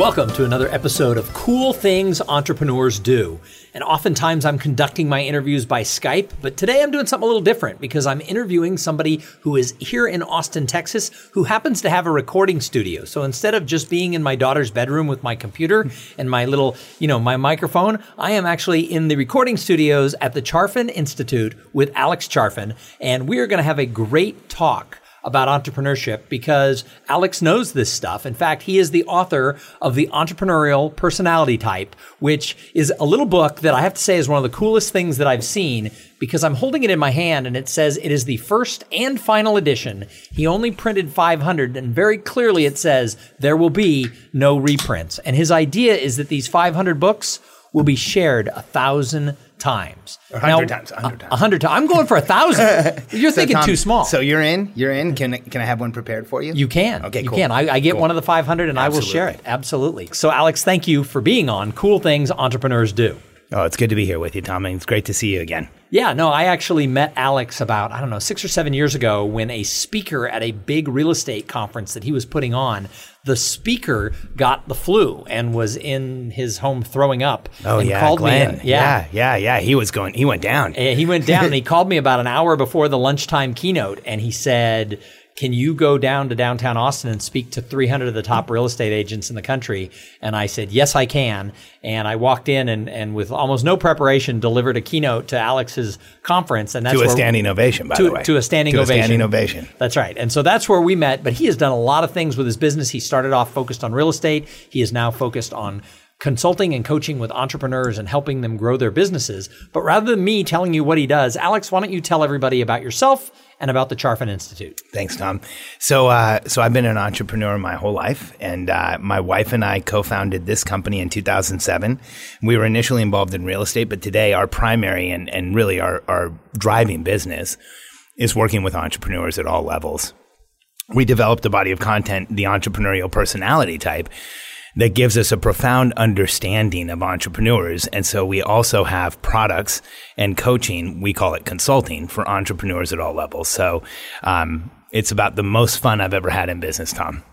Welcome to another episode of Cool Things Entrepreneurs Do. And oftentimes I'm conducting my interviews by Skype, but today I'm doing something a little different because I'm interviewing somebody who is here in Austin, Texas, who happens to have a recording studio. So instead of just being in my daughter's bedroom with my computer and my little, you know, my microphone, I am actually in the recording studios at the Charfen Institute with Alex Charfen, and we are going to have a great talk about entrepreneurship because Alex knows this stuff. In fact, he is the author of The Entrepreneurial Personality Type, which is a little book that I have to say is one of the coolest things that I've seen because I'm holding it in my hand and it says it is the first and final edition. He only printed 500 and very clearly it says there will be no reprints. And his idea is that these 500 books will be shared a thousand times. A hundred times. A hundred times. A hundred times. I'm going for a thousand. You're So, thinking Tom, too small. So you're in. You're in. Can can I have one prepared for you? You can. Okay, You cool. can. I, I get Cool. one of the 500 and I will share it. Absolutely. So, Alex, thank you for being on Cool Things Entrepreneurs Do. Oh, it's good to be here with you, Tom. and It's great to see you again. Yeah, no, I actually met Alex about, I don't know, six or seven years ago when a speaker at a big real estate conference that he was putting on, the speaker got the flu and was in his home throwing up. Oh and yeah, called Glenn. me in. Yeah. yeah, yeah, yeah. He was going. He went down. And he went down and he called me about an hour before the lunchtime keynote and he said, Can you go down to downtown Austin and speak to 300 of the top real estate agents in the country? And I said, Yes, I can. And I walked in and, and with almost no preparation delivered a keynote to Alex's conference. And that's to a standing ovation, by to, the way. to a standing To a standing ovation. That's right. And so that's where we met. But he has done a lot of things with his business. He started off focused on real estate. He is now focused on consulting and coaching with entrepreneurs and helping them grow their businesses. But rather than me telling you what he does, Alex, why don't you tell everybody about yourself and about the Charfen Institute? Thanks, Tom. So, uh, so I've been an entrepreneur my whole life, and uh, my wife and I co-founded this company in 2007. We were initially involved in real estate, but today our primary and, and really our, our driving business is working with entrepreneurs at all levels. We developed a body of content, the entrepreneurial personality type, that gives us a profound understanding of entrepreneurs. And so we also have products and coaching. We call it consulting for entrepreneurs at all levels. So um, it's about the most fun I've ever had in business, Tom.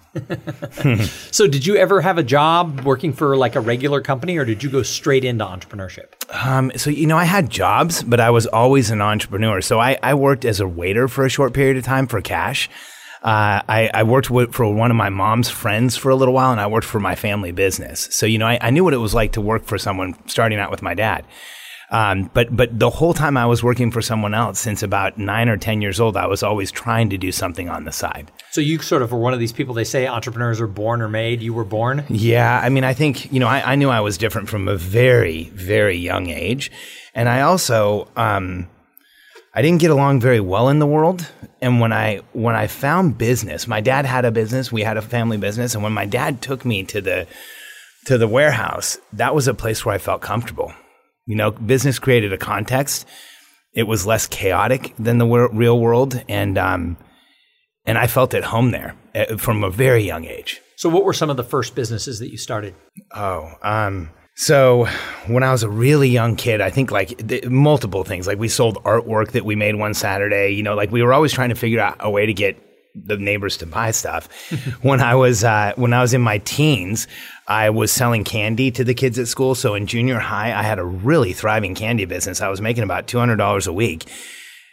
So did you ever have a job working for like a regular company or did you go straight into entrepreneurship? Um, so, you know, I had jobs, but I was always an entrepreneur. So I, I worked as a waiter for a short period of time for cash. Uh, I, I worked with, for one of my mom's friends for a little while, and I worked for my family business. So, you know, I, I knew what it was like to work for someone starting out with my dad. Um, but but the whole time I was working for someone else, since about nine or ten years old, I was always trying to do something on the side. So you sort of were one of these people they say entrepreneurs are born or made. You were born. Yeah, I mean, I think you know, I, I knew I was different from a very, very young age, and I also, um, I didn't get along very well in the world. And when I when I found business, my dad had a business, we had a family business, and when my dad took me to the to the warehouse, that was a place where I felt comfortable. You know, business created a context. It was less chaotic than the wor- real world, and um, and I felt at home there uh, from a very young age. So what were some of the first businesses that you started? Oh, um, so when I was a really young kid, I think like th- multiple things. Like we sold artwork that we made one Saturday. You know, like we were always trying to figure out a way to get the neighbors to buy stuff. when I was uh, when I was in my teens, I was selling candy to the kids at school. So in junior high, I had a really thriving candy business. I was making about two hundred dollars a week.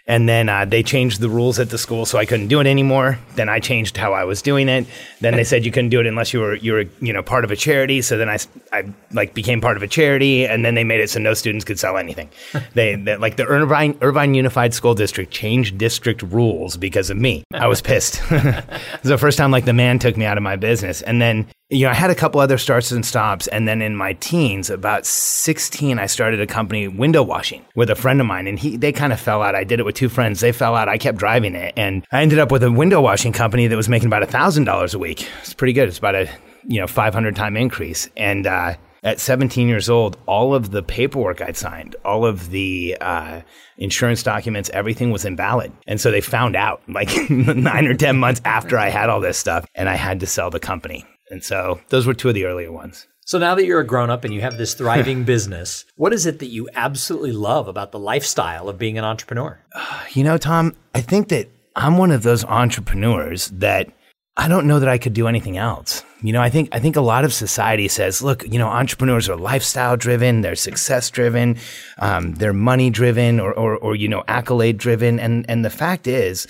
And then uh, they changed the rules at the school, so I couldn't do it anymore. Then I changed how I was doing it. Then they said you couldn't do it unless you were you were you know part of a charity. So then I, I like became part of a charity, and then they made it so no students could sell anything. they, they like the Irvine Irvine Unified School District changed district rules because of me. I was pissed. it was the first time like the man took me out of my business, and then you know, I had a couple other starts and stops. And then in my teens, about 16, I started a company window washing with a friend of mine. And he, they kind of fell out. I did it with two friends. They fell out. I kept driving it. And I ended up with a window washing company that was making about $1,000 a week. It's pretty good. It's about a, you know, 500 time increase. And, uh, at 17 years old, all of the paperwork I'd signed, all of the uh, insurance documents, everything was invalid. And so they found out like nine or 10 months after I had all this stuff, and I had to sell the company. And so those were two of the earlier ones. So now that you're a grown up and you have this thriving business, what is it that you absolutely love about the lifestyle of being an entrepreneur? You know, Tom, I think that I'm one of those entrepreneurs that I don't know that I could do anything else. You know, I think I think a lot of society says, look, you know, entrepreneurs are lifestyle driven, they're success driven, um, they're money driven, or, or or you know, accolade driven, and and the fact is,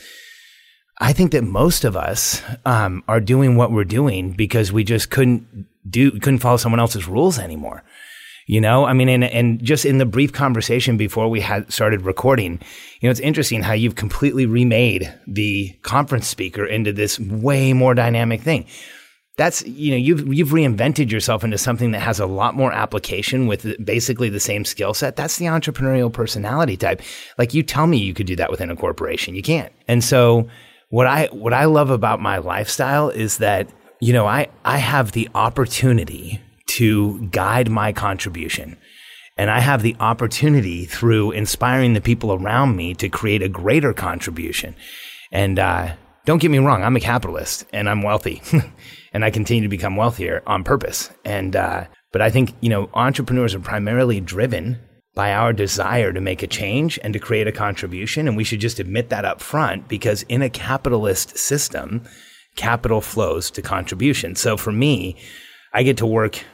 I think that most of us um, are doing what we're doing because we just couldn't do couldn't follow someone else's rules anymore. You know, I mean, and, and just in the brief conversation before we had started recording, you know, it's interesting how you've completely remade the conference speaker into this way more dynamic thing. That's, you know, you've, you've reinvented yourself into something that has a lot more application with basically the same skill set. That's the entrepreneurial personality type. Like you tell me you could do that within a corporation. You can't. And so what I, what I love about my lifestyle is that, you know, I, I have the opportunity to guide my contribution. And I have the opportunity through inspiring the people around me to create a greater contribution. And uh, don't get me wrong, I'm a capitalist and I'm wealthy, and I continue to become wealthier on purpose. And uh, but I think you know entrepreneurs are primarily driven by our desire to make a change and to create a contribution, and we should just admit that up front because in a capitalist system, capital flows to contribution. So for me, I get to work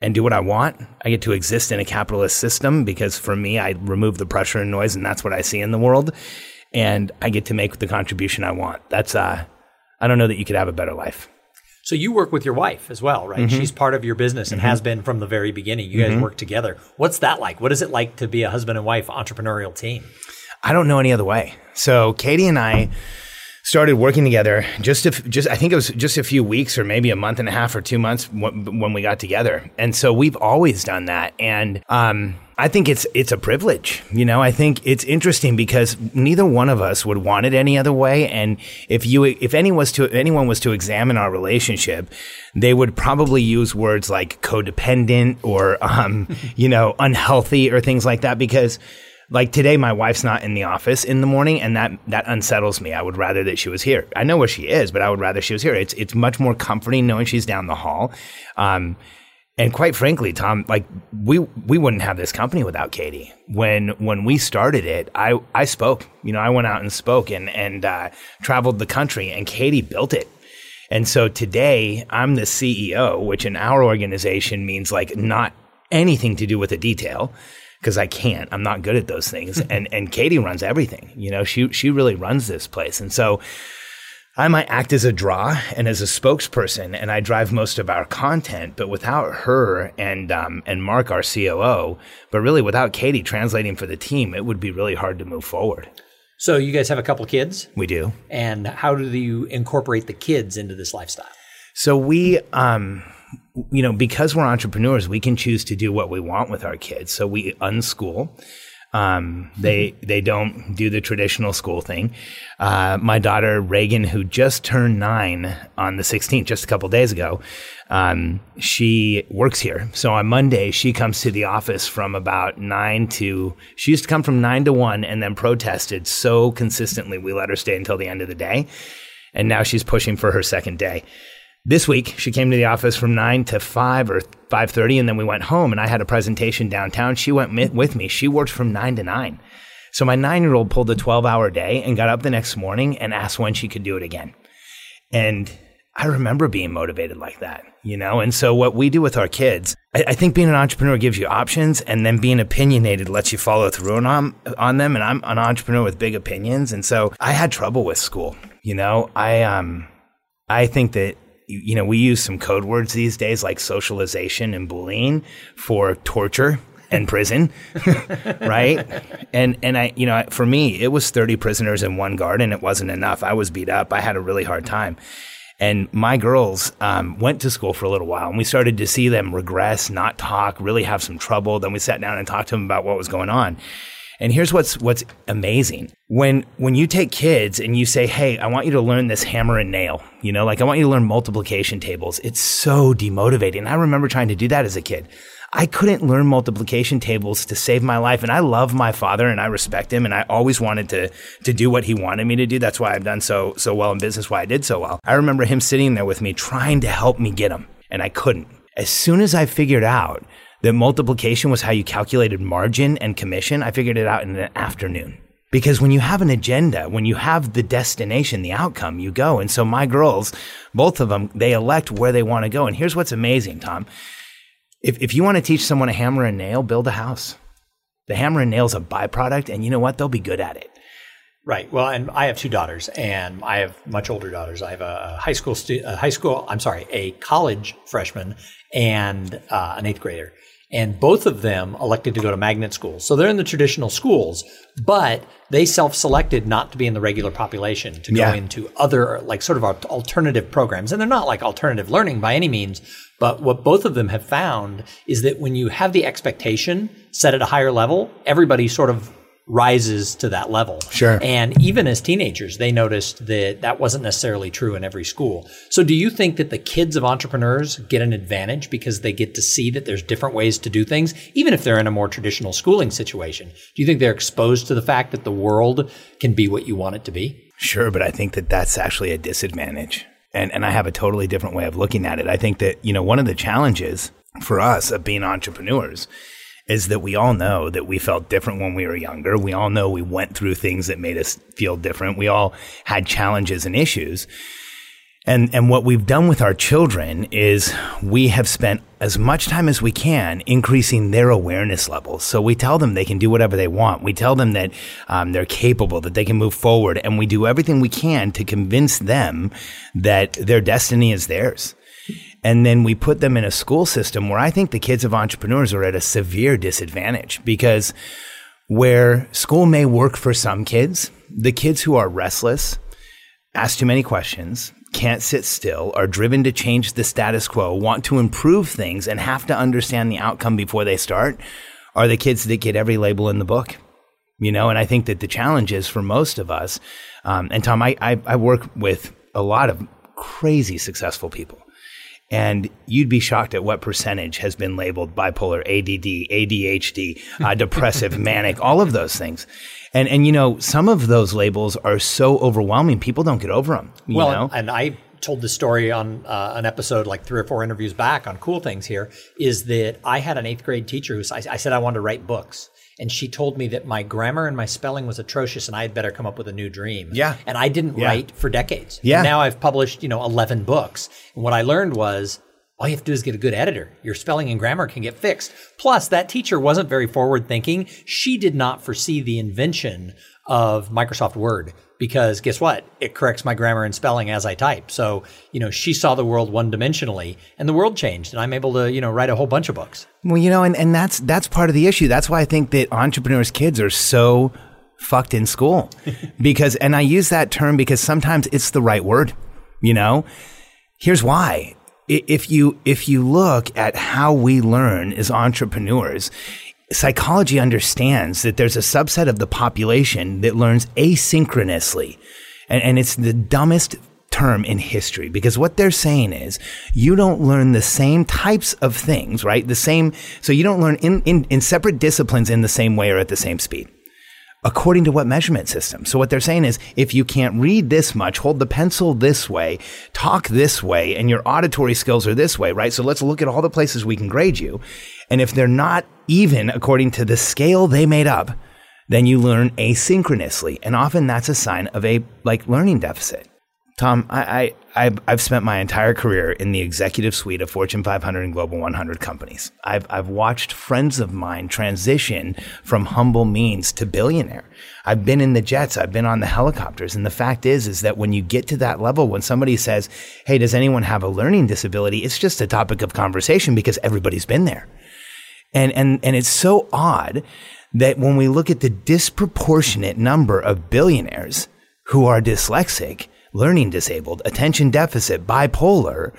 and do what I want. I get to exist in a capitalist system because for me, I remove the pressure and noise, and that's what I see in the world. And I get to make the contribution I want. That's, uh, I don't know that you could have a better life. So you work with your wife as well, right? Mm-hmm. She's part of your business and mm-hmm. has been from the very beginning. You guys mm-hmm. work together. What's that like? What is it like to be a husband and wife entrepreneurial team? I don't know any other way. So Katie and I, started working together just if just I think it was just a few weeks or maybe a month and a half or two months when we got together. And so we've always done that. And um, I think it's it's a privilege. You know, I think it's interesting because neither one of us would want it any other way. And if you if anyone was to anyone was to examine our relationship, they would probably use words like codependent or um, you know unhealthy or things like that because like today, my wife's not in the office in the morning, and that that unsettles me. I would rather that she was here. I know where she is, but I would rather she was here. It's it's much more comforting knowing she's down the hall. Um, and quite frankly, Tom, like we we wouldn't have this company without Katie. When when we started it, I I spoke. You know, I went out and spoke and and uh, traveled the country, and Katie built it. And so today, I'm the CEO, which in our organization means like not anything to do with the detail because I can't. I'm not good at those things. and and Katie runs everything. You know, she she really runs this place. And so I might act as a draw and as a spokesperson, and I drive most of our content. But without her and um, and Mark, our COO, but really without Katie translating for the team, it would be really hard to move forward. So you guys have a couple kids. We do. And how do you incorporate the kids into this lifestyle? So we um, you know, because we're entrepreneurs, we can choose to do what we want with our kids. So we unschool. Um, they they don't do the traditional school thing. Uh, my daughter Reagan, who just turned nine on the 16th, just a couple days ago, um, she works here. So on Monday, she comes to the office from about nine to. She used to come from nine to one, and then protested so consistently we let her stay until the end of the day, and now she's pushing for her second day. This week, she came to the office from 9 to 5 or 5.30, and then we went home, and I had a presentation downtown. She went with me. She worked from 9 to 9. So my nine-year-old pulled a 12-hour day and got up the next morning and asked when she could do it again. And I remember being motivated like that, you know? And so what we do with our kids, I, I, think being an entrepreneur gives you options and then being opinionated lets you follow through on, on them. And I'm an entrepreneur with big opinions. And so I had trouble with school, you know? I, um, I think that you know, we use some code words these days like socialization and bullying for torture and prison, right? And and I, you know, for me, it was 30 prisoners in one guard, and it wasn't enough. I was beat up. I had a really hard time. And my girls um, went to school for a little while, and we started to see them regress, not talk, really have some trouble. Then we sat down and talked to them about what was going on. And here's what's what's amazing. When when you take kids and you say, "Hey, I want you to learn this hammer and nail." You know, like I want you to learn multiplication tables. It's so demotivating. I remember trying to do that as a kid. I couldn't learn multiplication tables to save my life. And I love my father and I respect him. And I always wanted to, to do what he wanted me to do. That's why I've done so, so well in business, why I did so well. I remember him sitting there with me trying to help me get them and I couldn't. As soon as I figured out that multiplication was how you calculated margin and commission, I figured it out in an afternoon. Because when you have an agenda, when you have the destination, the outcome, you go. And so my girls, both of them, they elect where they want to go. And here's what's amazing, Tom if, if you want to teach someone a hammer and nail, build a house. The hammer and nail is a byproduct, and you know what? They'll be good at it. Right. Well, and I have two daughters, and I have much older daughters. I have a high school, stu- a high school. I'm sorry, a college freshman and uh, an eighth grader, and both of them elected to go to magnet schools. So they're in the traditional schools, but they self-selected not to be in the regular population to go Yeah. into other like sort of alternative programs, and they're not like alternative learning by any means. But what both of them have found is that when you have the expectation set at a higher level, everybody sort of rises to that level. Sure. And even as teenagers, they noticed that that wasn't necessarily true in every school. So do you think that the kids of entrepreneurs get an advantage because they get to see that there's different ways to do things, even if they're in a more traditional schooling situation? Do you think they're exposed to the fact that the world can be what you want it to be? Sure, but I think that that's actually a disadvantage. And, and I have a totally different way of looking at it. I think that, you know, one of the challenges for us of being entrepreneurs is that we all know that we felt different when we were younger. We all know we went through things that made us feel different. We all had challenges and issues. And, and what we've done with our children is we have spent as much time as we can increasing their awareness levels. So we tell them they can do whatever they want. We tell them that um, they're capable, that they can move forward, and we do everything we can to convince them that their destiny is theirs. And then we put them in a school system where I think the kids of entrepreneurs are at a severe disadvantage because where school may work for some kids, the kids who are restless, ask too many questions, can't sit still, are driven to change the status quo, want to improve things, and have to understand the outcome before they start, are the kids that get every label in the book. You know, and I think that the challenge is for most of us, um, and Tom, I, I, I work with a lot of crazy successful people. And you'd be shocked at what percentage has been labeled bipolar, ADD, ADHD, uh, depressive, manic, all of those things. And, and, you know, some of those labels are so overwhelming, people don't get over them. You well, know? and I told the story on uh, an episode like three or four interviews back on Cool Things here is that I had an eighth grade teacher who I, I said I wanted to write books. And she told me that my grammar and my spelling was atrocious and I had better come up with a new dream. Yeah. And I didn't Yeah. write for decades. Yeah. And now I've published, you know, 11 books. And what I learned was all you have to do is get a good editor. Your spelling and grammar can get fixed. Plus, that teacher wasn't very forward thinking. She did not foresee the invention of Microsoft Word because guess what? It corrects my grammar and spelling as I type. So, you know, she saw the world one dimensionally and the world changed and I'm able to, you know, write a whole bunch of books. Well, you know, and, and that's that's part of the issue. That's why I think that entrepreneurs' kids are so fucked in school. because and I use that term because sometimes it's the right word, you know? Here's why. If you if you look at how we learn as entrepreneurs, psychology understands that there's a subset of the population that learns asynchronously. And, and it's the dumbest term in history because what they're saying is you don't learn the same types of things, right? The same, so you don't learn in, in, in separate disciplines in the same way or at the same speed. According to what measurement system? So what they're saying is if you can't read this much, hold the pencil this way, talk this way, and your auditory skills are this way, right? So let's look at all the places we can grade you. And if they're not even according to the scale they made up, then you learn asynchronously. And often that's a sign of a like learning deficit. Tom, I, I, I've, I've spent my entire career in the executive suite of Fortune 500 and Global 100 companies. I've, I've watched friends of mine transition from humble means to billionaire. I've been in the jets. I've been on the helicopters. And the fact is, is that when you get to that level, when somebody says, Hey, does anyone have a learning disability? It's just a topic of conversation because everybody's been there. And, and, and it's so odd that when we look at the disproportionate number of billionaires who are dyslexic, learning disabled, attention deficit, bipolar,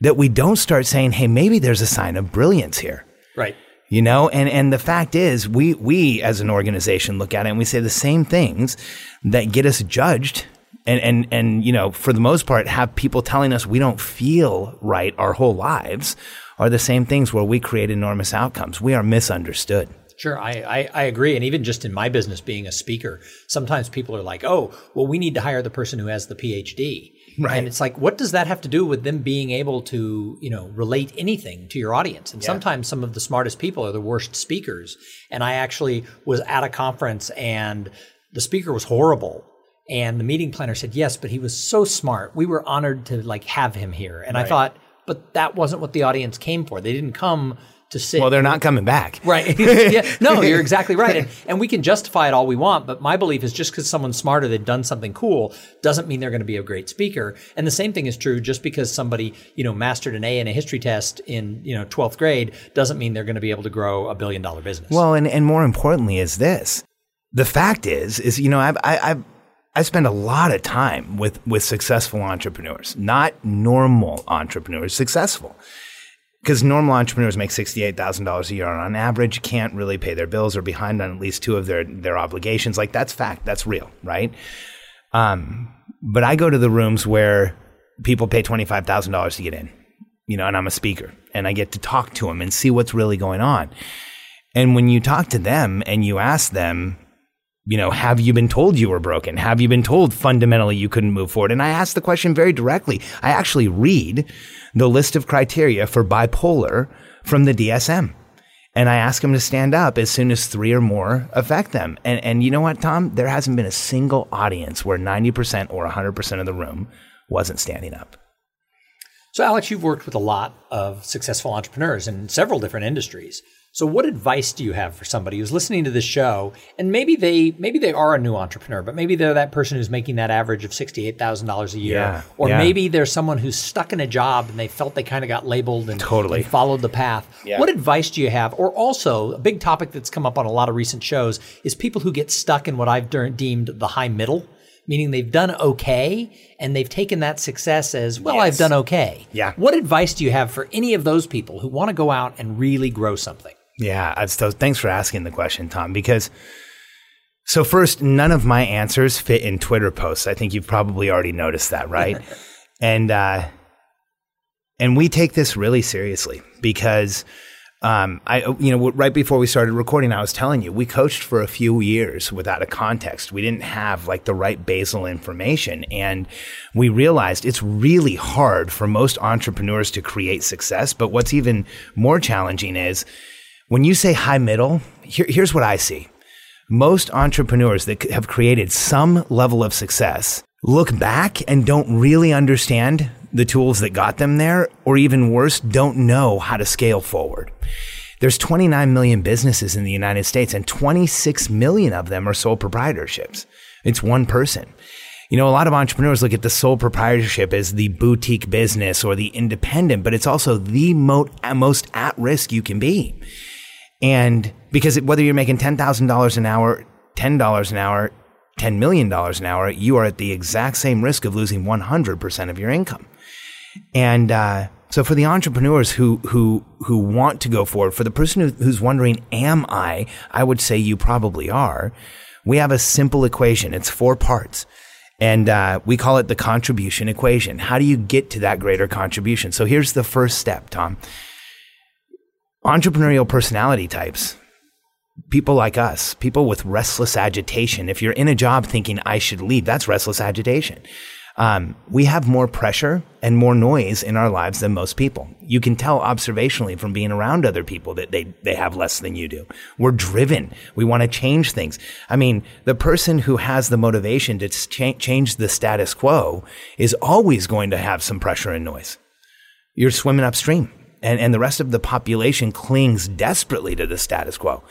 that we don't start saying, hey, maybe there's a sign of brilliance here. Right. You know, and, and the fact is we, we as an organization look at it and we say the same things that get us judged and, and, and, you know, for the most part, have people telling us we don't feel right our whole lives are the same things where we create enormous outcomes. We are misunderstood. Sure, I, I, I, agree. And even just in my business, being a speaker, sometimes people are like, oh, well, we need to hire the person who has the PhD. Right. And it's like, what does that have to do with them being able to, you know, relate anything to your audience? And yeah. sometimes some of the smartest people are the worst speakers. And I actually was at a conference and the speaker was horrible. And the meeting planner said, yes, but he was so smart. We were honored to like have him here. And right. I thought, but that wasn't what the audience came for. They didn't come to sit. Well, they're not coming back. Right. yeah. No, you're exactly right. And, and we can justify it all we want, but my belief is just because someone's smarter, they've done something cool, doesn't mean they're going to be a great speaker. And the same thing is true just because somebody, you know, mastered an A in a history test in, you know, 12th grade doesn't mean they're going to be able to grow a billion dollar business. Well, and, and more importantly is this. The fact is, is, you know, I've, I, I've, I spend a lot of time with, with successful entrepreneurs, not normal entrepreneurs, successful because normal entrepreneurs make $68,000 a year and on average, can't really pay their bills or behind on at least two of their, their obligations. Like that's fact. That's real, right? Um, but I go to the rooms where people pay $25,000 to get in, you know, and I'm a speaker and I get to talk to them and see what's really going on. And when you talk to them and you ask them, you know, have you been told you were broken? Have you been told fundamentally you couldn't move forward? And I ask the question very directly. I actually read the list of criteria for bipolar from the DSM. And I ask them to stand up as soon as three or more affect them. And, and you know what, Tom? There hasn't been a single audience where 90% or 100% of the room wasn't standing up. So, Alex, you've worked with a lot of successful entrepreneurs in several different industries. So what advice do you have for somebody who's listening to this show and maybe they maybe they are a new entrepreneur, but maybe they're that person who's making that average of $68,000 a year yeah, or yeah. maybe there's someone who's stuck in a job and they felt they kind of got labeled and, totally. and followed the path. Yeah. What advice do you have? Or also, a big topic that's come up on a lot of recent shows is people who get stuck in what I've deemed the high middle meaning they've done okay and they've taken that success as, well, yes. I've done okay. Yeah. What advice do you have for any of those people who want to go out and really grow something? Yeah, so thanks for asking the question, Tom, because so first, none of my answers fit in Twitter posts. I think you've probably already noticed that, right? and uh, and we take this really seriously because um, I, you know, right before we started recording, I was telling you we coached for a few years without a context. We didn't have like the right basal information, and we realized it's really hard for most entrepreneurs to create success. But what's even more challenging is when you say high middle, here, here's what I see. Most entrepreneurs that have created some level of success look back and don't really understand the tools that got them there, or even worse, don't know how to scale forward. There's 29 million businesses in the United States, and 26 million of them are sole proprietorships. It's one person. You know, a lot of entrepreneurs look at the sole proprietorship as the boutique business or the independent, but it's also the most at risk you can be. And because whether you're making $10,000 an hour, $10 an hour, $10 million an hour, you are at the exact same risk of losing 100% of your income. And, uh, so for the entrepreneurs who, who, who want to go forward, for the person who, who's wondering, am I? I would say you probably are. We have a simple equation. It's four parts. And uh, we call it the contribution equation. How do you get to that greater contribution? So here's the first step, Tom entrepreneurial personality types, people like us, people with restless agitation. If you're in a job thinking I should leave, that's restless agitation. Um, we have more pressure and more noise in our lives than most people. You can tell observationally from being around other people that they, they have less than you do. We're driven. We want to change things. I mean, the person who has the motivation to cha- change the status quo is always going to have some pressure and noise. You're swimming upstream and, and the rest of the population clings desperately to the status quo.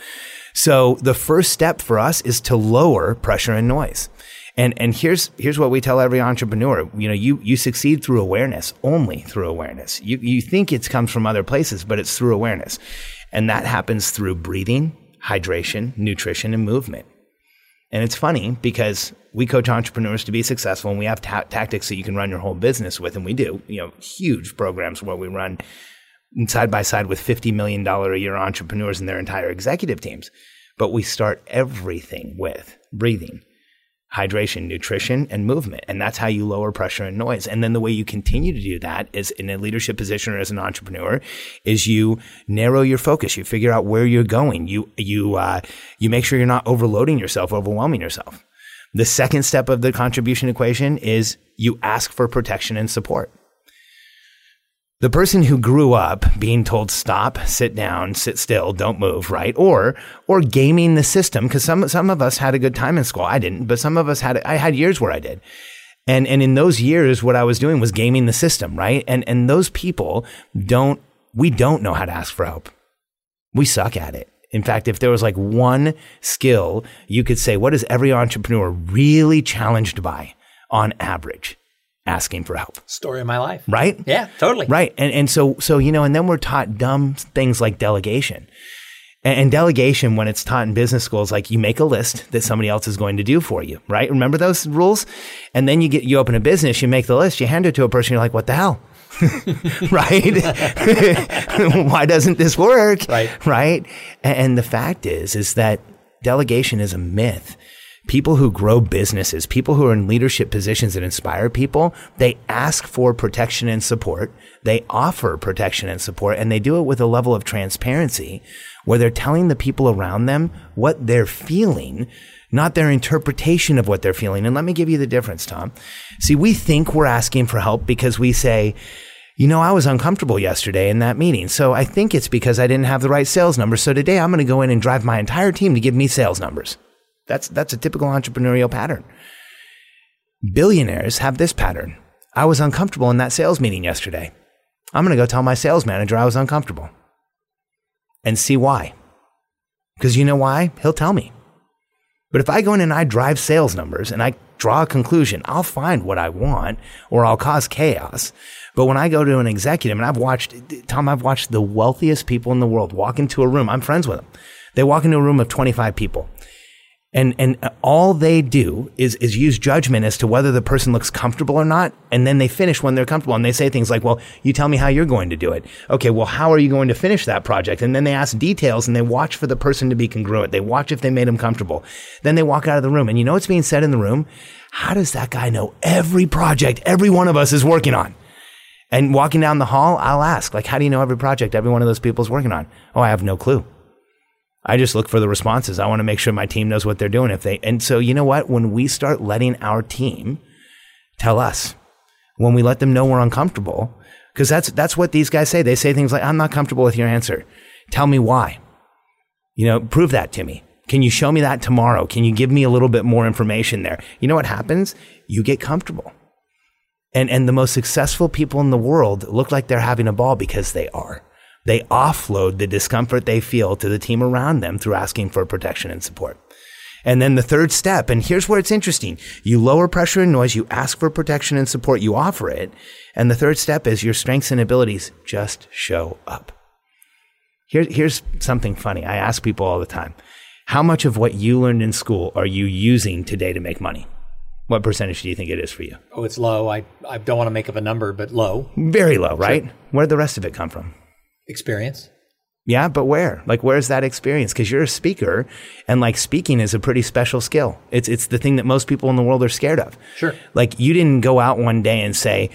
So the first step for us is to lower pressure and noise. And, and here's, here's what we tell every entrepreneur. You know, you, you succeed through awareness, only through awareness. You, you think it comes from other places, but it's through awareness. And that happens through breathing, hydration, nutrition, and movement. And it's funny because we coach entrepreneurs to be successful and we have ta- tactics that you can run your whole business with. And we do, you know, huge programs where we run side by side with $50 million a year entrepreneurs and their entire executive teams. But we start everything with breathing, hydration, nutrition, and movement. And that's how you lower pressure and noise. And then the way you continue to do that is in a leadership position or as an entrepreneur is you narrow your focus. You figure out where you're going. You, you, uh, you make sure you're not overloading yourself, overwhelming yourself. The second step of the contribution equation is you ask for protection and support. The person who grew up being told stop, sit down, sit still, don't move, right? Or or gaming the system because some some of us had a good time in school. I didn't, but some of us had I had years where I did. And and in those years what I was doing was gaming the system, right? And and those people don't we don't know how to ask for help. We suck at it. In fact, if there was like one skill you could say what is every entrepreneur really challenged by on average? Asking for help. Story of my life. Right? Yeah, totally. Right. And and so so you know, and then we're taught dumb things like delegation. And, and delegation, when it's taught in business schools, like you make a list that somebody else is going to do for you, right? Remember those rules? And then you get you open a business, you make the list, you hand it to a person, you're like, what the hell? right? Why doesn't this work? Right. Right. And the fact is, is that delegation is a myth people who grow businesses, people who are in leadership positions that inspire people, they ask for protection and support. They offer protection and support and they do it with a level of transparency where they're telling the people around them what they're feeling, not their interpretation of what they're feeling. And let me give you the difference, Tom. See, we think we're asking for help because we say, you know, I was uncomfortable yesterday in that meeting. So I think it's because I didn't have the right sales numbers. So today I'm going to go in and drive my entire team to give me sales numbers. That's, that's a typical entrepreneurial pattern. Billionaires have this pattern. I was uncomfortable in that sales meeting yesterday. I'm going to go tell my sales manager I was uncomfortable and see why. Because you know why? He'll tell me. But if I go in and I drive sales numbers and I draw a conclusion, I'll find what I want or I'll cause chaos. But when I go to an executive and I've watched, Tom, I've watched the wealthiest people in the world walk into a room. I'm friends with them. They walk into a room of 25 people and and all they do is is use judgment as to whether the person looks comfortable or not. And then they finish when they're comfortable. And they say things like well you tell me how you're going to do it. Okay well how are you going to finish that project? And then they ask details and they watch for the person to be congruent. They watch if they made them comfortable. Then they walk out of the room. And you know what's being said in the room? How does that guy know every project every one of us is working on? And walking down the hall i'll ask like how do you know every project every one of those people is working on? Oh i have no clue I just look for the responses. I want to make sure my team knows what they're doing. If they, and so you know what? When we start letting our team tell us, when we let them know we're uncomfortable, because that's, that's what these guys say. They say things like, I'm not comfortable with your answer. Tell me why. You know, prove that to me. Can you show me that tomorrow? Can you give me a little bit more information there? You know what happens? You get comfortable. And, and the most successful people in the world look like they're having a ball because they are. They offload the discomfort they feel to the team around them through asking for protection and support. And then the third step, and here's where it's interesting. You lower pressure and noise, you ask for protection and support, you offer it. And the third step is your strengths and abilities just show up. Here, here's something funny. I ask people all the time how much of what you learned in school are you using today to make money? What percentage do you think it is for you? Oh, it's low. I, I don't want to make up a number, but low. Very low, right? Sure. Where did the rest of it come from? Experience. Yeah, but where? Like, where's that experience? Because you're a speaker, and like speaking is a pretty special skill. It's it's the thing that most people in the world are scared of. Sure. Like, you didn't go out one day and say,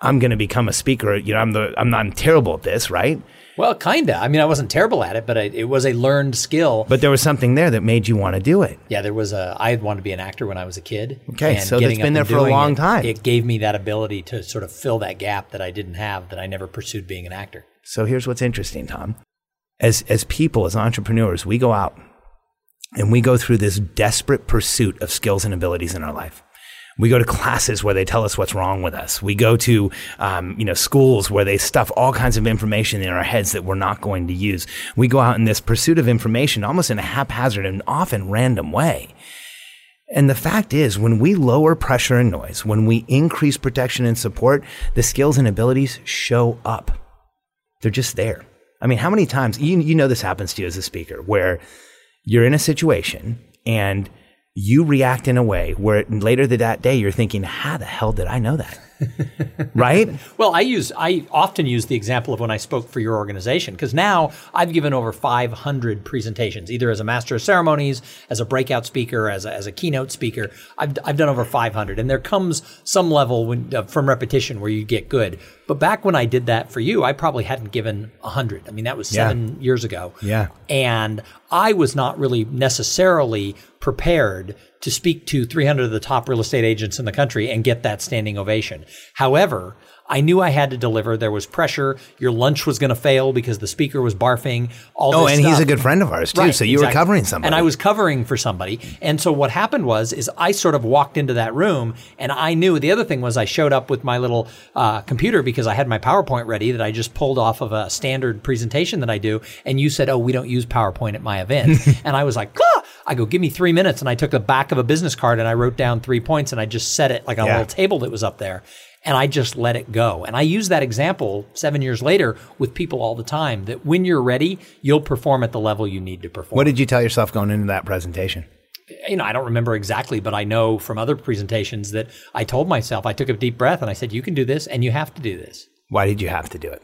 "I'm going to become a speaker." You know, I'm the I'm not I'm terrible at this, right? Well, kinda. I mean, I wasn't terrible at it, but I, it was a learned skill. But there was something there that made you want to do it. Yeah, there was a. I had wanted to be an actor when I was a kid. Okay, so it's been there for a long it, time. It gave me that ability to sort of fill that gap that I didn't have, that I never pursued being an actor. So here's what's interesting, Tom. As, as people, as entrepreneurs, we go out and we go through this desperate pursuit of skills and abilities in our life. We go to classes where they tell us what's wrong with us. We go to, um, you know, schools where they stuff all kinds of information in our heads that we're not going to use. We go out in this pursuit of information almost in a haphazard and often random way. And the fact is, when we lower pressure and noise, when we increase protection and support, the skills and abilities show up. They're just there. I mean, how many times, you, you know, this happens to you as a speaker where you're in a situation and you react in a way where later that day you're thinking, how the hell did I know that? right? Well, I use I often use the example of when I spoke for your organization because now I've given over 500 presentations, either as a master of ceremonies, as a breakout speaker, as a, as a keynote speaker. I've I've done over 500, and there comes some level when, uh, from repetition where you get good. But back when I did that for you, I probably hadn't given 100. I mean, that was seven yeah. years ago. Yeah, and I was not really necessarily prepared to speak to 300 of the top real estate agents in the country and get that standing ovation. However, I knew I had to deliver. There was pressure. Your lunch was going to fail because the speaker was barfing. All oh, and stuff. he's a good friend of ours too. Right, so you exactly. were covering somebody, and I was covering for somebody. And so what happened was, is I sort of walked into that room, and I knew. The other thing was, I showed up with my little uh, computer because I had my PowerPoint ready that I just pulled off of a standard presentation that I do. And you said, "Oh, we don't use PowerPoint at my event," and I was like, ah! I go, give me three minutes. And I took the back of a business card and I wrote down three points and I just set it like on yeah. a little table that was up there. And I just let it go. And I use that example seven years later with people all the time that when you're ready, you'll perform at the level you need to perform. What did you tell yourself going into that presentation? you know, I don't remember exactly, but I know from other presentations that I told myself, I took a deep breath and I said, you can do this and you have to do this. Why did you have to do it?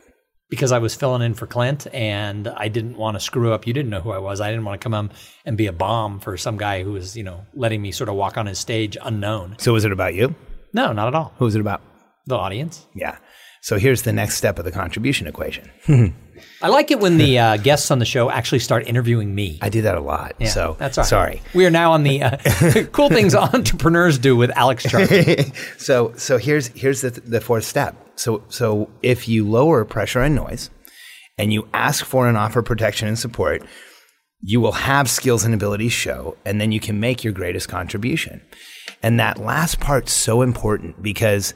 Because I was filling in for Clint and I didn't want to screw up. You didn't know who I was. I didn't want to come home and be a bomb for some guy who was, you know, letting me sort of walk on his stage unknown. So was it about you? No, not at all. Who was it about? The audience. Yeah. So here's the next step of the contribution equation. I like it when the uh, guests on the show actually start interviewing me. I do that a lot. Yeah, so that's all right. sorry. We are now on the uh, cool things entrepreneurs do with Alex Charfen. so so here's here's the, the fourth step. So, so if you lower pressure and noise and you ask for and offer protection and support, you will have skills and abilities show, and then you can make your greatest contribution. And that last part's so important because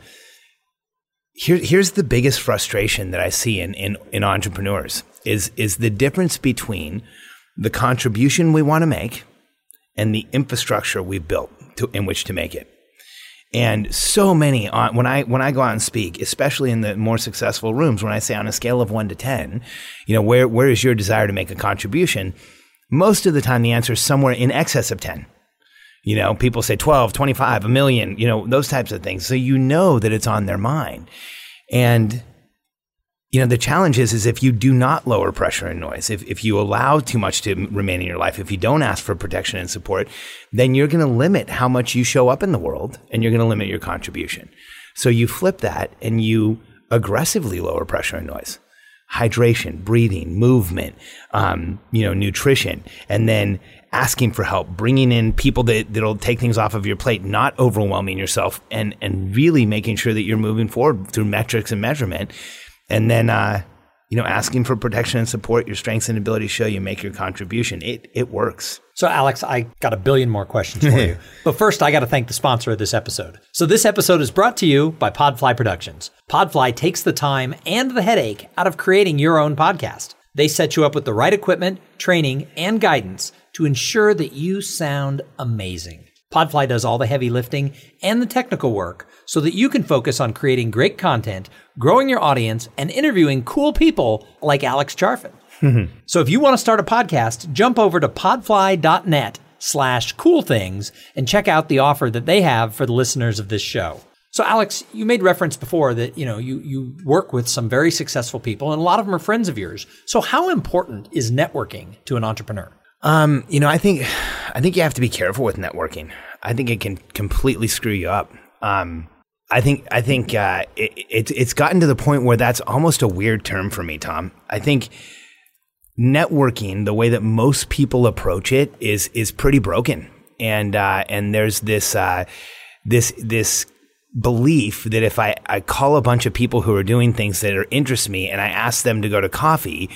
here, here's the biggest frustration that I see in, in, in entrepreneurs is, is the difference between the contribution we want to make and the infrastructure we've built to, in which to make it. And so many on, when I when I go out and speak, especially in the more successful rooms, when I say on a scale of one to ten, you know, where where is your desire to make a contribution? Most of the time the answer is somewhere in excess of 10. You know, people say 12, 25, a million, you know, those types of things. So you know that it's on their mind. And you know, the challenge is, is if you do not lower pressure and noise, if, if you allow too much to remain in your life, if you don't ask for protection and support, then you're going to limit how much you show up in the world and you're going to limit your contribution. So you flip that and you aggressively lower pressure and noise. Hydration, breathing, movement, um, you know, nutrition, and then asking for help, bringing in people that, that'll take things off of your plate, not overwhelming yourself, and, and really making sure that you're moving forward through metrics and measurement and then uh, you know asking for protection and support your strengths and abilities show you make your contribution. It it works. So alex i got a billion more questions for you. But first i got to thank the sponsor of this episode. So this episode is brought to you by podfly productions. Podfly takes the time and the headache out of creating your own podcast. They set you up with the right equipment training and guidance to ensure that you sound amazing. Podfly does all the heavy lifting and the technical work so that you can focus on creating great content, growing your audience, and interviewing cool people like Alex Charfen. so if you want to start a podcast, jump over to podfly.net slash cool things and check out the offer that they have for the listeners of this show. So Alex, you made reference before that, you know, you, you work with some very successful people and a lot of them are friends of yours. So how important is networking to an entrepreneur? Um, you know, I think, I think you have to be careful with networking. I think it can completely screw you up. Um, I think I think uh, it, it, it's gotten to the point where that's almost a weird term for me, Tom. I think networking, the way that most people approach it, is is pretty broken, and uh, and there's this uh, this this belief that if I, I call a bunch of people who are doing things that are interest me and I ask them to go to coffee,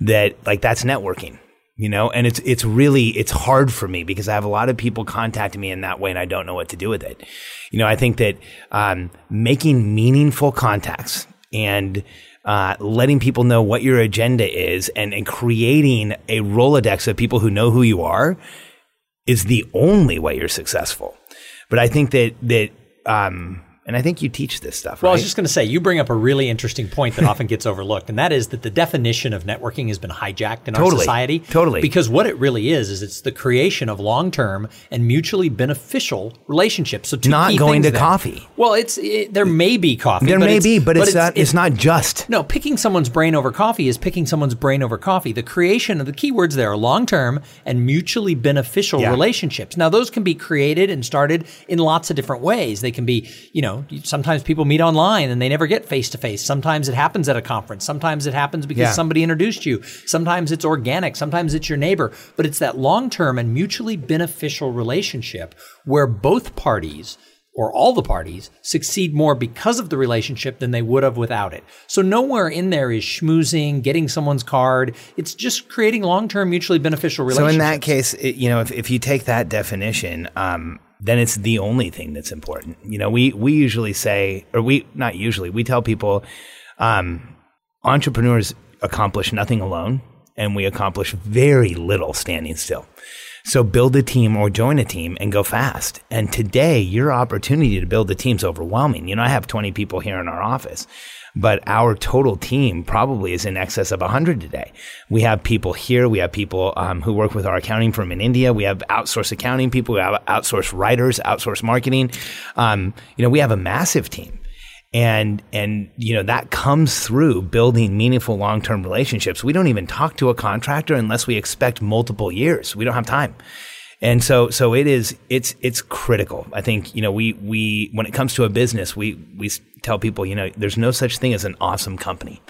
that like that's networking you know? And it's it's really it's hard for me because i have a lot of people contacting me in that way and i don't know what to do with it. You know i think that um, making meaningful contacts and uh, letting people know what your agenda is and, and creating a rolodex of people who know who you are is the only way you're successful. But i think that that um, And I think you teach this stuff. Well, right? I was just going to say, you bring up a really interesting point that often gets overlooked, and that is that the definition of networking has been hijacked in our society. Totally. Because what it really is, is it's the creation of long term and mutually beneficial relationships. So Not going to there. coffee. Well, it's it, there may be coffee. there may be, but, it's, not. It's, not just. no, picking someone's brain over coffee is picking someone's brain over coffee. The creation of the keywords there are long term and mutually beneficial Yeah. relationships. Now, those can be created and started in lots of different ways. They can be, you know, sometimes people meet online and they never get face to face. Sometimes it happens at a conference. Sometimes it happens because Yeah. somebody introduced you. Sometimes it's organic. Sometimes it's your neighbor. But it's that long term and mutually beneficial relationship where both parties or all the parties succeed more because of the relationship than they would have without it. So nowhere in there is schmoozing, getting someone's card. It's just creating long-term mutually beneficial relationships. So in that case, it, you know, if, if you take that definition, um, then it's the only thing that's important. You know, we we usually say, or we not usually, we tell people, um, entrepreneurs accomplish nothing alone, and we accomplish very little standing still. So build a team or join a team and go fast. And today, your opportunity to build a team is overwhelming. You know, I have 20 people here in our office, but our total team probably is in excess of 100 today. We have people here. We have people um, who work with our accounting firm in India. We have outsourced accounting people. We have outsourced writers, outsourced marketing. Um, you know, we have a massive team and and you know that comes through building meaningful long-term relationships we don't even talk to a contractor unless we expect multiple years we don't have time and so so it is it's it's critical. I think you know we we when it comes to a business we we tell people you know there's no such thing as an awesome company.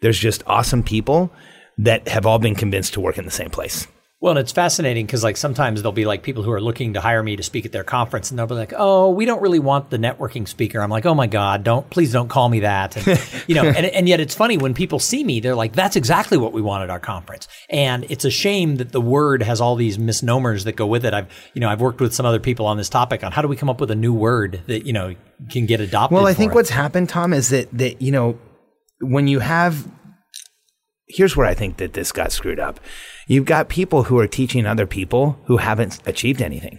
There's just awesome people that have all been convinced to work in the same place well, and it's fascinating because like sometimes there'll be like people who are looking to hire me to speak at their conference and they'll be like, "Oh, we don't really want the networking speaker." I'm like, "Oh my god, don't please don't call me that." And, you know, and and yet it's funny when people see me, they're like, "That's exactly what we want at our conference." And it's a shame that the word has all these misnomers that go with it. I've, you know, I've worked with some other people on this topic on how do we come up with a new word that, you know, can get adopted. Well, I think it. what's happened, Tom, is that that you know when you have here's where I think that this got screwed up. You've got people who are teaching other people who haven't achieved anything.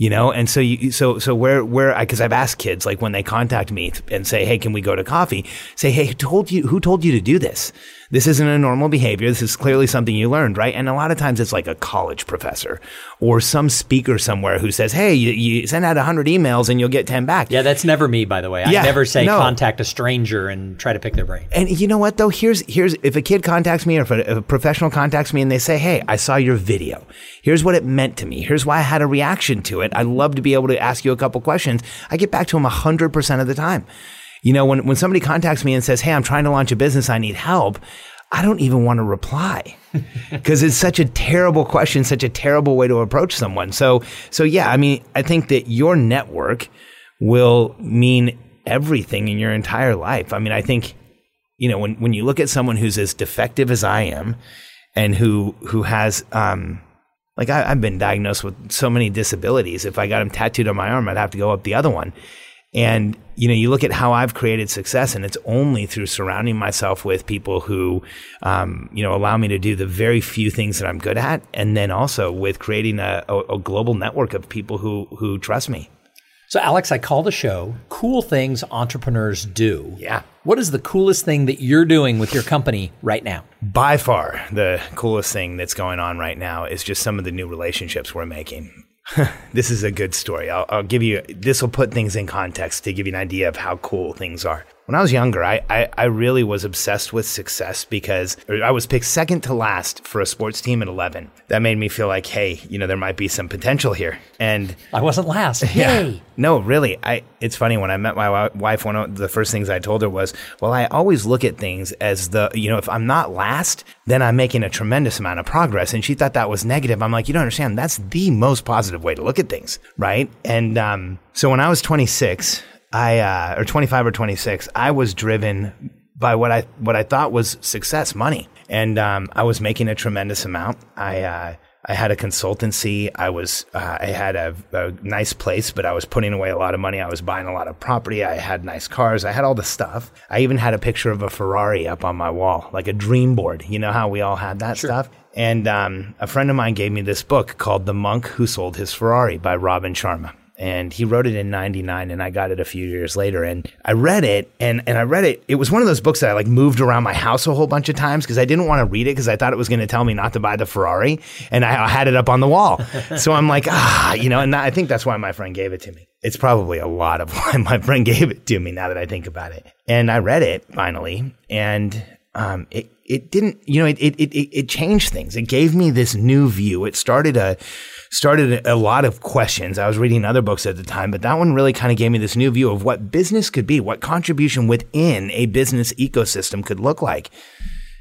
You know, and so you, so, so where, where, I, cause I've asked kids, like when they contact me and say, Hey, can we go to coffee? Say, Hey, who told you, who told you to do this? This isn't a normal behavior. This is clearly something you learned, right? And a lot of times it's like a college professor or some speaker somewhere who says, Hey, you, you send out a hundred emails and you'll get 10 back. Yeah, that's never me, by the way. I Yeah, never say no. contact a stranger and try to pick their brain. And you know what though? Here's here's if a kid contacts me or if a, if a professional contacts me and they say, "Hey, I saw your video. Here's what it meant to me. Here's why I had a reaction to it. I'd love to be able to ask you a couple questions." I get back to them hundred percent of the time. You know, when when somebody contacts me and says, "Hey, I'm trying to launch a business. I need help," I don't even want to reply because it's such a terrible question, such a terrible way to approach someone. So so yeah, I mean, I think that your network will mean everything in your entire life. I mean, I think you know, when, when you look at someone who's as defective as I am and who, who has, um, like I, I've been diagnosed with so many disabilities. If I got them tattooed on my arm, I'd have to go up the other one. And, you know, you look at how I've created success and it's only through surrounding myself with people who, um, you know, allow me to do the very few things that I'm good at. And then also with creating a, a, a global network of people who, who trust me. So, Alex, I call the show Cool Things Entrepreneurs Do. Yeah. What is the coolest thing that you're doing with your company right now? By far, the coolest thing that's going on right now is just some of the new relationships we're making. this is a good story. I'll, I'll give you, this will put things in context to give you an idea of how cool things are. When I was younger, I, I, I really was obsessed with success because I was picked second to last for a sports team at 11. That made me feel like, hey, you know, there might be some potential here. And I wasn't last. yeah. Yay. No, really. I. It's funny when I met my wife. One of the first things I told her was, "Well, I always look at things as the you know, if I'm not last, then I'm making a tremendous amount of progress." And she thought that was negative. I'm like, you don't understand. That's the most positive way to look at things, right? And um, so when I was 26, I uh, or 25 or 26, I was driven by what I what I thought was success, money, and um, I was making a tremendous amount. I uh, I had a consultancy. I was uh, I had a, a nice place, but I was putting away a lot of money. I was buying a lot of property. I had nice cars. I had all the stuff. I even had a picture of a Ferrari up on my wall, like a dream board. You know how we all had that stuff. And um, a friend of mine gave me this book called "The Monk Who Sold His Ferrari" by Robin Sharma. And he wrote it in 99 and I got it a few years later and I read it and, and I read it. It was one of those books that I like moved around my house a whole bunch of times because I didn't want to read it because I thought it was going to tell me not to buy the Ferrari and I, I had it up on the wall. so I'm like, ah, you know, and I think that's why my friend gave it to me. It's probably a lot of why my friend gave it to me now that I think about it. And I read it finally and um, it, it didn't, you know, it, it, it, it changed things. It gave me this new view. It started a, started a lot of questions. I was reading other books at the time, but that one really kind of gave me this new view of what business could be, what contribution within a business ecosystem could look like.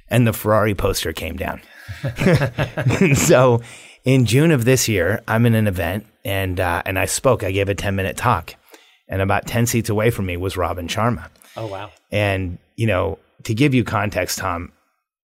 And the Ferrari poster came down. so in June of this year, I'm in an event and, uh, and I spoke. I gave a 10 minute talk. And about 10 seats away from me was Robin Sharma. Oh, wow. And, you know, to give you context, Tom,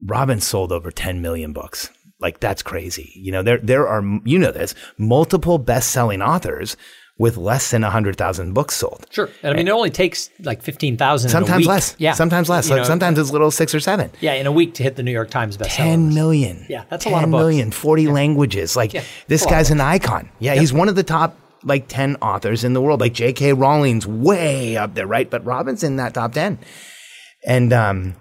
Robin sold over 10 million books. Like that's crazy. You know, there there are you know this multiple best-selling authors with less than 100,000 books sold. Sure. And I mean, it only takes like 15,000 Sometimes less. Yeah. Sometimes less. Like know, sometimes as little as 6 or 7. Yeah, in a week to hit the New York Times bestseller. 10 list. million. Yeah, that's a lot of books. million, 40 languages. Like Yeah, this that's a lot guy's an icon. Yeah, he's one of the top like 10 authors in the world. Like J.K. Rowling's way up there, right? But Robin's in that top 10. And um,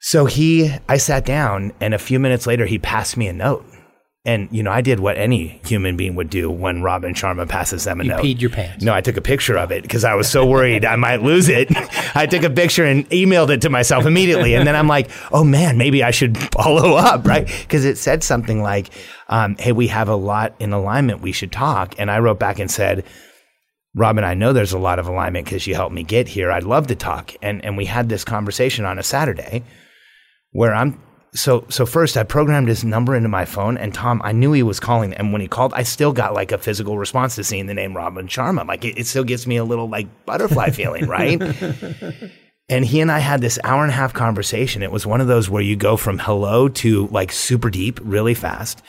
so he, I sat down and a few minutes later, he passed me a note. And, you know, I did what any human being would do when Robin Sharma passes them a You note. peed your pants. No, I took a picture of it because I was so worried I might lose it. I took a picture and emailed it to myself immediately. And then I'm like, oh man, maybe I should follow up, right? Because it said something like, um, hey, we have a lot in alignment. We should talk. And I wrote back and said, Robin, I know there's a lot of alignment because you helped me get here. I'd love to talk. And, and we had this conversation on a Saturday where I'm so so first I programmed his number into my phone and Tom I knew he was calling. And when he called I still got like a physical response to seeing the name Robin Sharma. Like it, it still gives me a little like butterfly feeling right? And he and I had this hour and a half conversation. It was one of those where you go from hello to like super deep really fast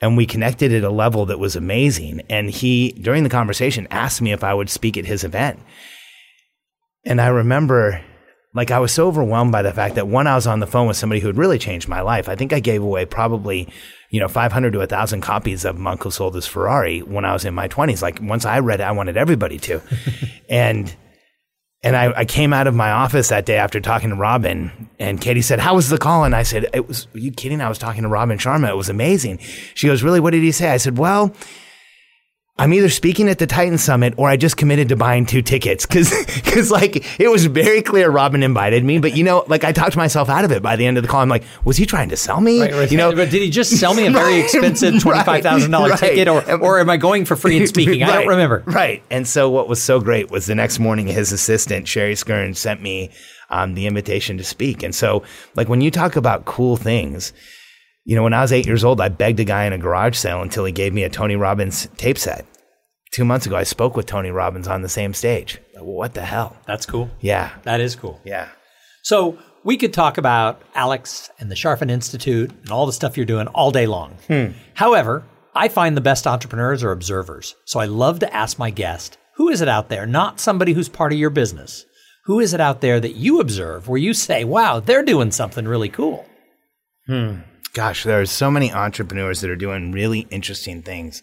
and we connected at a level that was amazing and he during the conversation asked me if I would speak at his event and I remember, like, I was so overwhelmed by the fact that one, I was on the phone with somebody who had really changed my life. I think I gave away probably, you know, 500 to 1,000 copies of Monk Who Sold His Ferrari when I was in my 20s. Like, once I read it, I wanted everybody to. and, and I, I came out of my office that day after talking to Robin, and Katie said, "How was the call?" And I said, "It was. Are you kidding? I was talking to Robin Sharma. It was amazing." She goes, "Really? What did he say?" I said, "Well." I'm either speaking at the Titan Summit or I just committed to buying two tickets because because like it was very clear Robin invited me, but you know like I talked myself out of it by the end of the call. I'm like, was he trying to sell me? Right, right. You know, but did he just sell me a very Right, expensive twenty five thousand dollar ticket, or or am I going for free and speaking? I don't remember. Right. And so what was so great was the next morning, his assistant, Sherry Skern, sent me um, the invitation to speak. And so, like, when you talk about cool things, you know, when I was eight years old, I begged a guy in a garage sale until he gave me a Tony Robbins tape set. Two months ago, I spoke with Tony Robbins on the same stage. What the hell? That's cool. Yeah. That is cool. Yeah. So we could talk about Alex and the Charfen Institute and all the stuff you're doing all day long. Hmm. However, I find the best entrepreneurs are observers. So I love to ask my guest, who is it out there, not somebody who's part of your business? Who is it out there that you observe where you say, wow, they're doing something really cool? Hmm. Gosh, there are so many entrepreneurs that are doing really interesting things.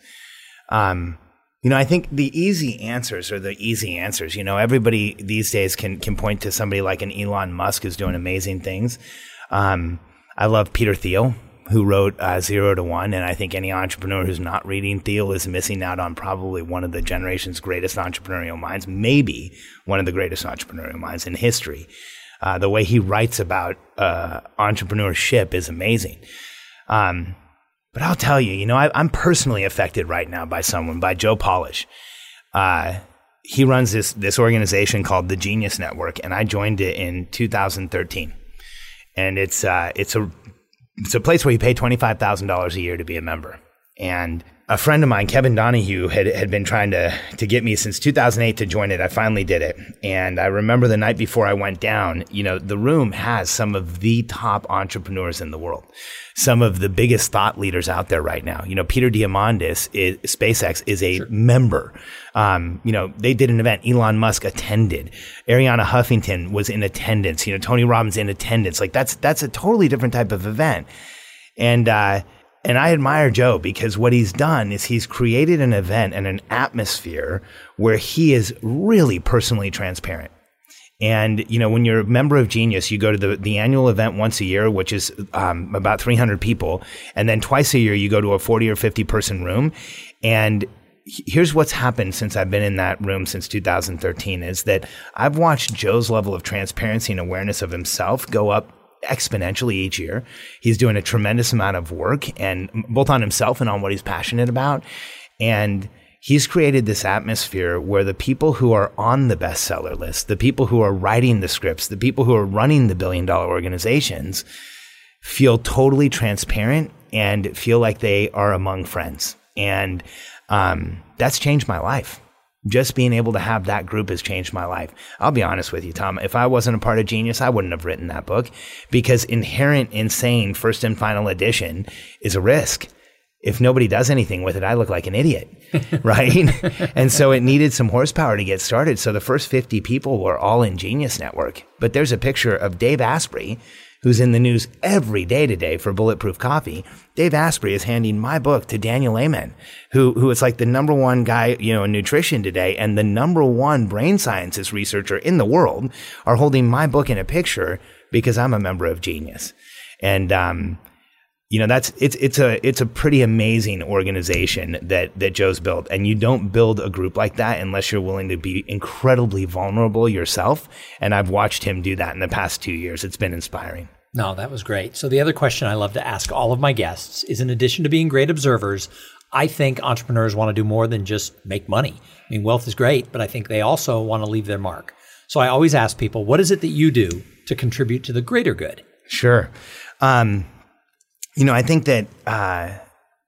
Um, you know, I think the easy answers are the easy answers. You know, everybody these days can can point to somebody like an Elon Musk who's doing amazing things. Um, I love Peter Thiel, who wrote uh, Zero to One, and I think any entrepreneur who's not reading Thiel is missing out on probably one of the generation's greatest entrepreneurial minds, maybe one of the greatest entrepreneurial minds in history. Uh, the way he writes about uh, entrepreneurship is amazing. Um, but I'll tell you, you know, I, I'm personally affected right now by someone, by Joe Polish. Uh, he runs this this organization called the Genius Network, and I joined it in 2013. And it's uh, it's a it's a place where you pay twenty five thousand dollars a year to be a member. And a friend of mine, Kevin Donahue, had had been trying to to get me since 2008 to join it. I finally did it, and I remember the night before I went down. You know, the room has some of the top entrepreneurs in the world, some of the biggest thought leaders out there right now. You know, Peter Diamandis, is, SpaceX, is a member. Um, you know, they did an event. Elon Musk attended. Arianna Huffington was in attendance. You know, Tony Robbins in attendance. Like that's that's a totally different type of event. And uh, and I admire Joe because what he's done is he's created an event and an atmosphere where he is really personally transparent. And you know, when you're a member of Genius, you go to the, the annual event once a year, which is um, about 300 people, and then twice a year you go to a 40 or 50 person room. And here's what's happened since I've been in that room since 2013 is that I've watched Joe's level of transparency and awareness of himself go up exponentially each year. He's doing a tremendous amount of work and both on himself and on what he's passionate about. And he's created this atmosphere where the people who are on the bestseller list, the people who are writing the scripts, the people who are running the billion dollar organizations feel totally transparent and feel like they are among friends. And um, that's changed my life. Just being able to have that group has changed my life. I'll be honest with you, Tom. If I wasn't a part of Genius, I wouldn't have written that book because inherent insane first and final edition is a risk if nobody does anything with it, I look like an idiot, right? and so it needed some horsepower to get started. So the first 50 people were all in Genius Network. But there's a picture of Dave Asprey, who's in the news every day today for Bulletproof Coffee. Dave Asprey is handing my book to Daniel Amen, who, who is like the number one guy, you know, in nutrition today and the number one brain sciences researcher in the world are holding my book in a picture because I'm a member of Genius. And, um, you know that's it's it's a it's a pretty amazing organization that that Joe's built. And you don't build a group like that unless you're willing to be incredibly vulnerable yourself. And I've watched him do that in the past 2 years. It's been inspiring. No that was great. So the other question I love to ask all of my guests is in addition to being great observers I think entrepreneurs want to do more than just make money. I mean wealth is great but I think they also want to leave their mark. So I always ask people what is it that you do to contribute to the greater good? Sure. Um, you know, I think that uh,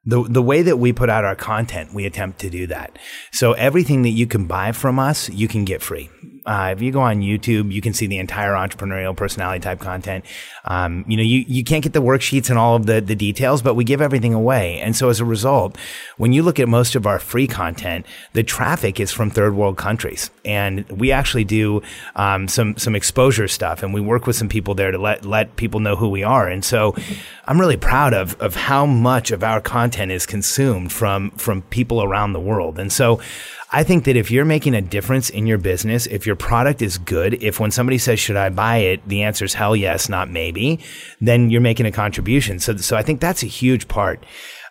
the the way that we put out our content, we attempt to do that. So everything that you can buy from us, you can get free. Uh, if you go on YouTube, you can see the entire entrepreneurial personality type content. Um, you know, you, you can't get the worksheets and all of the, the details, but we give everything away. And so as a result, when you look at most of our free content, the traffic is from third world countries. And we actually do um, some some exposure stuff, and we work with some people there to let let people know who we are. And so, I'm really proud of of how much of our content is consumed from from people around the world. And so, I think that if you're making a difference in your business, if your product is good, if when somebody says, should I buy it? The answer is hell yes, not maybe, then you're making a contribution. So, so I think that's a huge part.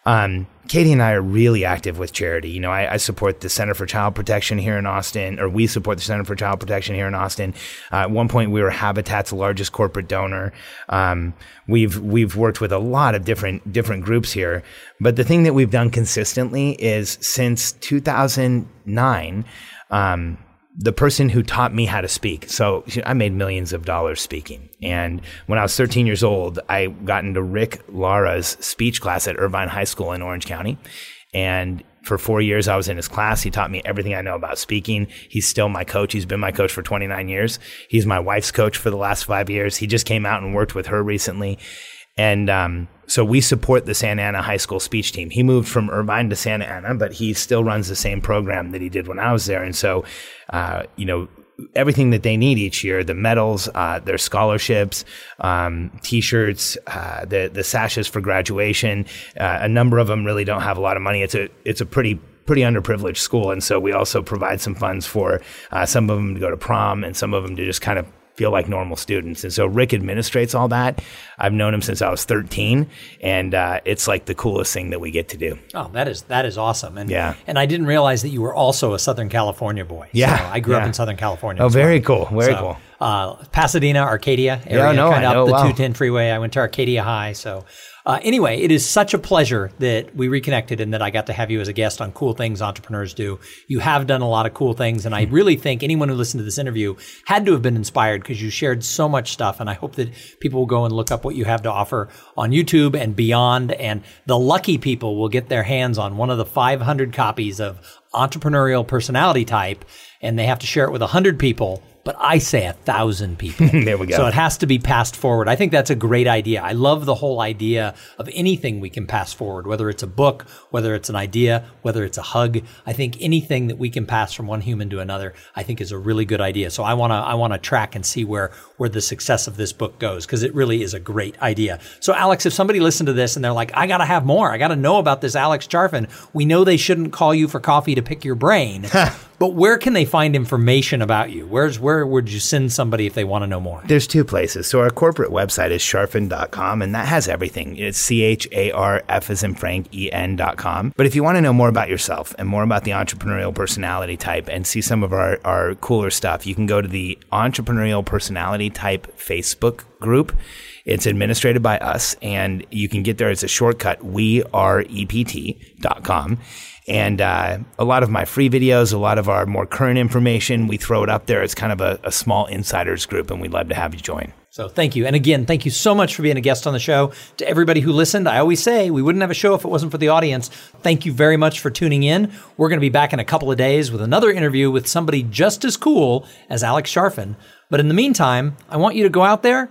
Um, Katie and I are really active with charity. You know, I, I, support the Center for Child Protection here in Austin, or we support the Center for Child Protection here in Austin. Uh, at one point, we were Habitat's largest corporate donor. Um, we've we've worked with a lot of different different groups here, but the thing that we've done consistently is since 2009. Um, the person who taught me how to speak. So I made millions of dollars speaking. And when I was 13 years old, I got into Rick Lara's speech class at Irvine High School in Orange County. And for four years, I was in his class. He taught me everything I know about speaking. He's still my coach. He's been my coach for 29 years. He's my wife's coach for the last five years. He just came out and worked with her recently. And um, so we support the Santa Ana High School speech team. He moved from Irvine to Santa Ana, but he still runs the same program that he did when I was there. And so, uh, you know, everything that they need each year the medals, uh, their scholarships, um, t shirts, uh, the, the sashes for graduation. Uh, a number of them really don't have a lot of money. It's a, it's a pretty pretty underprivileged school, and so we also provide some funds for uh, some of them to go to prom and some of them to just kind of feel like normal students. And so Rick administrates all that. I've known him since I was 13, and uh, it's like the coolest thing that we get to do. Oh, that is that is awesome. And yeah, and I didn't realize that you were also a Southern California boy. Yeah, so I grew yeah. up in Southern California. Oh, very well. cool. Very so, cool. Uh, Pasadena, Arcadia area, yeah, no, kind of up the wow. 210 freeway. I went to Arcadia High, so uh, anyway, it is such a pleasure that we reconnected and that I got to have you as a guest on Cool Things Entrepreneurs Do. You have done a lot of cool things, and I hmm. really think anyone who listened to this interview had to have been inspired because you shared so much stuff. And I hope that people will go and look up what you have to offer on YouTube and beyond. And the lucky people will get their hands on one of the 500 copies of Entrepreneurial Personality Type, and they have to share it with 100 people but I say a thousand people. there we go. So it has to be passed forward. I think that's a great idea. I love the whole idea of anything we can pass forward, whether it's a book, whether it's an idea, whether it's a hug. I think anything that we can pass from one human to another, I think is a really good idea. So I want to I want to track and see where where the success of this book goes because it really is a great idea. So Alex, if somebody listened to this and they're like, I got to have more. I got to know about this Alex Charfen. We know they shouldn't call you for coffee to pick your brain. But where can they find information about you? Where's where would you send somebody if they want to know more? There's two places. So our corporate website is charfen.com and that has everything. It's C H A R F as in Frank E N.com. But if you want to know more about yourself and more about the entrepreneurial personality type and see some of our, our cooler stuff, you can go to the entrepreneurial personality type Facebook group. It's administrated by us and you can get there. It's a shortcut. We are EPT.com. And uh, a lot of my free videos, a lot of our more current information, we throw it up there. It's kind of a, a small insiders group, and we'd love to have you join. So thank you. And again, thank you so much for being a guest on the show. To everybody who listened, I always say we wouldn't have a show if it wasn't for the audience. Thank you very much for tuning in. We're going to be back in a couple of days with another interview with somebody just as cool as Alex Charfen. But in the meantime, I want you to go out there